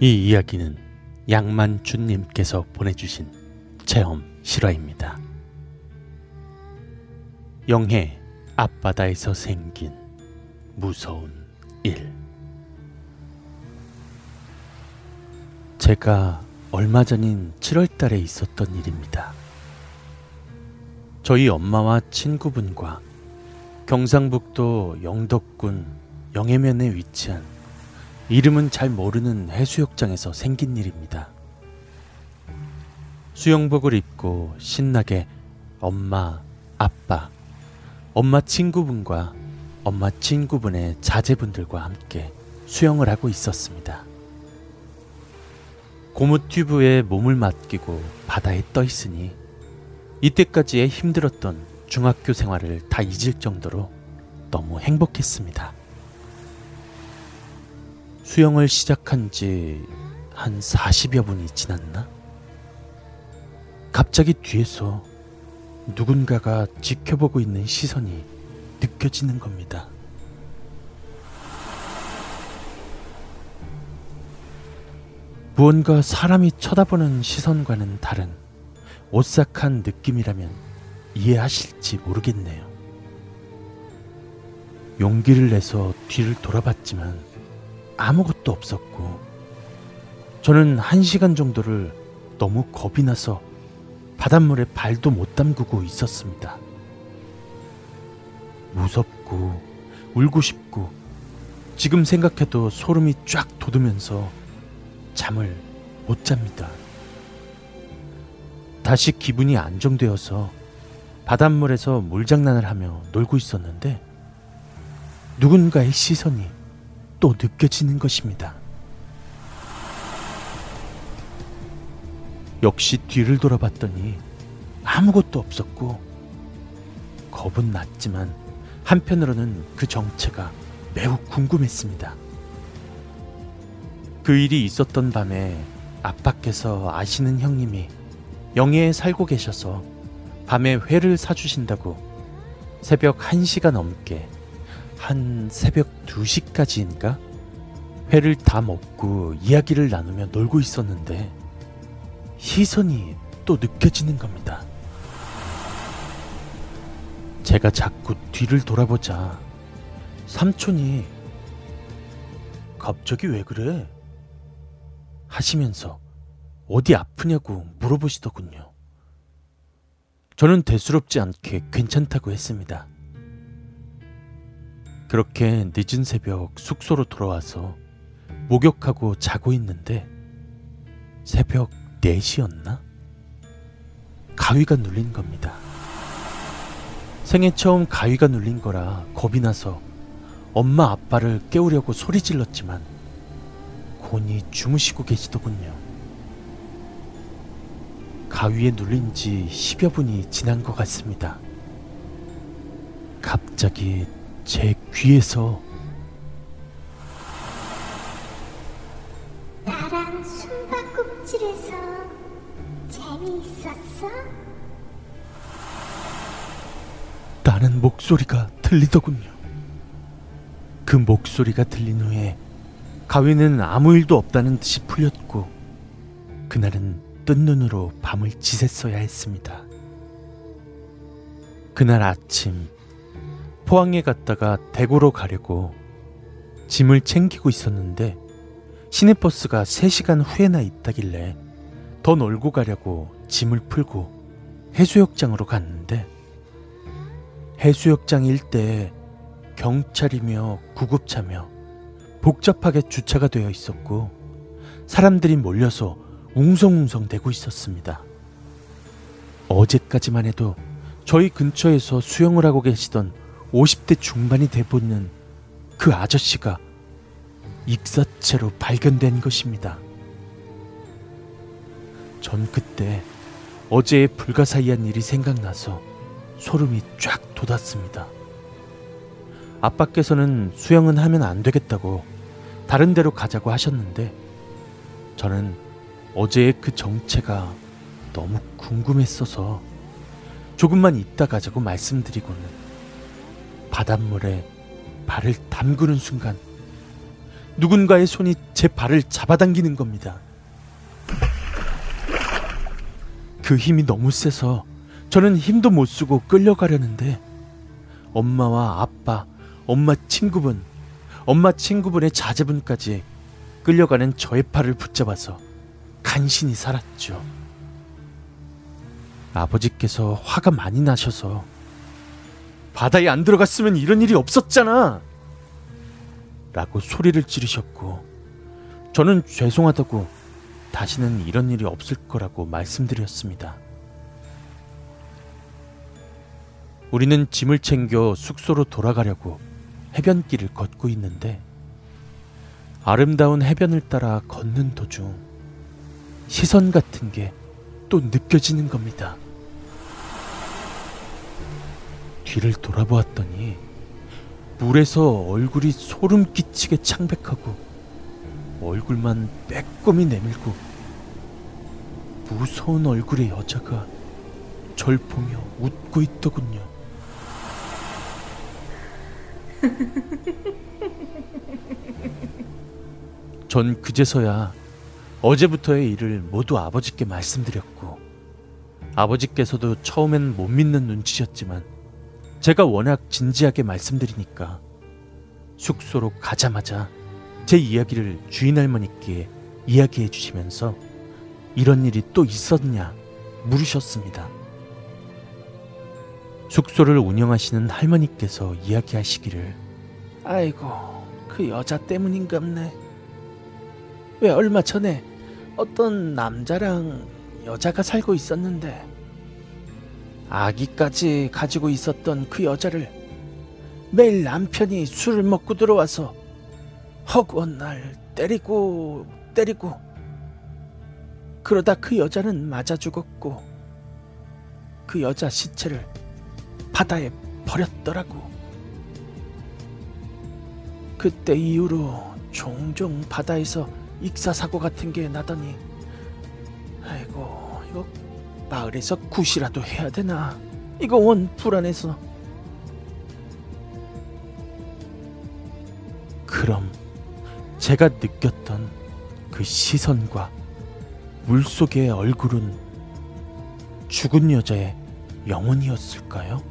이 이야기는 양만준님께서 보내주신 체험 실화입니다. 영해 앞바다에서 생긴 무서운 일. 제가 얼마 전인 7월 달에 있었던 일입니다. 저희 엄마와 친구분과 경상북도 영덕군 영해면에 위치한 이름은 잘 모르는 해수욕장에서 생긴 일입니다. 수영복을 입고 신나게 엄마, 아빠, 엄마 친구분과 엄마 친구분의 자제분들과 함께 수영을 하고 있었습니다. 고무 튜브에 몸을 맡기고 바다에 떠 있으니 이때까지의 힘들었던 중학교 생활을 다 잊을 정도로 너무 행복했습니다. 수영을 시작한 지 한 40여 분이 지났나? 갑자기 뒤에서 누군가가 지켜보고 있는 시선이 느껴지는 겁니다. 무언가 사람이 쳐다보는 시선과는 다른 오싹한 느낌이라면 이해하실지 모르겠네요. 용기를 내서 뒤를 돌아봤지만 아무것도 없었고 저는 한 시간 정도를 너무 겁이 나서 바닷물에 발도 못 담그고 있었습니다. 무섭고 울고 싶고 지금 생각해도 소름이 쫙 돋으면서 잠을 못 잡니다. 다시 기분이 안정되어서 바닷물에서 물장난을 하며 놀고 있었는데 누군가의 시선이 또 느껴지는 것입니다. 역시 뒤를 돌아봤더니 아무것도 없었고 겁은 났지만 한편으로는 그 정체가 매우 궁금했습니다. 그 일이 있었던 밤에 아빠께서 아시는 형님이 영해에 살고 계셔서 밤에 회를 사주신다고 새벽 1시가 넘게 한 새벽 2시까지인가 회를 다 먹고 이야기를 나누며 놀고 있었는데 시선이 또 느껴지는 겁니다. 제가 자꾸 뒤를 돌아보자 삼촌이 갑자기 왜 그래? 하시면서 어디 아프냐고 물어보시더군요. 저는 대수롭지 않게 괜찮다고 했습니다. 그렇게 늦은 새벽 숙소로 돌아와서 목욕하고 자고 있는데 새벽 4시였나? 가위가 눌린 겁니다. 생애 처음 가위가 눌린 거라 겁이 나서 엄마 아빠를 깨우려고 소리 질렀지만 곤히 주무시고 계시더군요. 가위에 눌린 지 10여 분이 지난 것 같습니다. 갑자기 제 귀에서 나랑 숨바꼭질해서 재미있었어? 나는 목소리가 들리더군요. 그 목소리가 들린 후에 가위는 아무 일도 없다는 듯이 풀렸고 그날은 뜬 눈으로 밤을 지샜어야 했습니다. 그날 아침 포항에 갔다가 대구로 가려고 짐을 챙기고 있었는데 시내버스가 3시간 후에나 있다길래 더 놀고 가려고 짐을 풀고 해수욕장으로 갔는데 해수욕장 일대에 경찰이며 구급차며 복잡하게 주차가 되어 있었고 사람들이 몰려서 웅성웅성 대고 있었습니다. 어제까지만 해도 저희 근처에서 수영을 하고 계시던 50대 중반이 돼 보이는 그 아저씨가 익사체로 발견된 것입니다. 전 그때 어제의 불가사의한 일이 생각나서 소름이 쫙 돋았습니다. 아빠께서는 수영은 하면 안 되겠다고 다른 데로 가자고 하셨는데 저는 어제의 그 정체가 너무 궁금했어서 조금만 이따 가자고 말씀드리고는 바닷물에 발을 담그는 순간 누군가의 손이 제 발을 잡아당기는 겁니다. 그 힘이 너무 세서 저는 힘도 못 쓰고 끌려가려는데 엄마와 아빠, 엄마 친구분, 엄마 친구분의 자제분까지 끌려가는 저의 팔을 붙잡아서 간신히 살았죠. 아버지께서 화가 많이 나셔서 바다에 안 들어갔으면 이런 일이 없었잖아! 라고 소리를 지르셨고, 저는 죄송하다고 다시는 이런 일이 없을 거라고 말씀드렸습니다. 우리는 짐을 챙겨 숙소로 돌아가려고 해변길을 걷고 있는데, 아름다운 해변을 따라 걷는 도중, 시선 같은 게 또 느껴지는 겁니다. 뒤를 돌아보았더니 물에서 얼굴이 소름 끼치게 창백하고 얼굴만 빼꼼히 내밀고 무서운 얼굴의 여자가 절 보며 웃고 있더군요. 전 그제서야 어제부터의 일을 모두 아버지께 말씀드렸고 아버지께서도 처음엔 못 믿는 눈치셨지만 제가 워낙 진지하게 말씀드리니까 숙소로 가자마자 제 이야기를 주인 할머니께 이야기해 주시면서 이런 일이 또 있었냐 물으셨습니다. 숙소를 운영하시는 할머니께서 이야기하시기를 아이고 그 여자 때문인갑네. 왜 얼마 전에 어떤 남자랑 여자가 살고 있었는데 아기까지 가지고 있었던 그 여자를 매일 남편이 술을 먹고 들어와서 허구한 날 때리고 때리고 그러다 그 여자는 맞아 죽었고 그 여자 시체를 바다에 버렸더라고. 그때 이후로 종종 바다에서 익사사고 같은 게 나더니 아이고 이거 마을에서 굿이라도 해야 되나 이거 원 불안해서 그럼 제가 느꼈던 그 시선과 물속의 얼굴은 죽은 여자의 영혼이었을까요?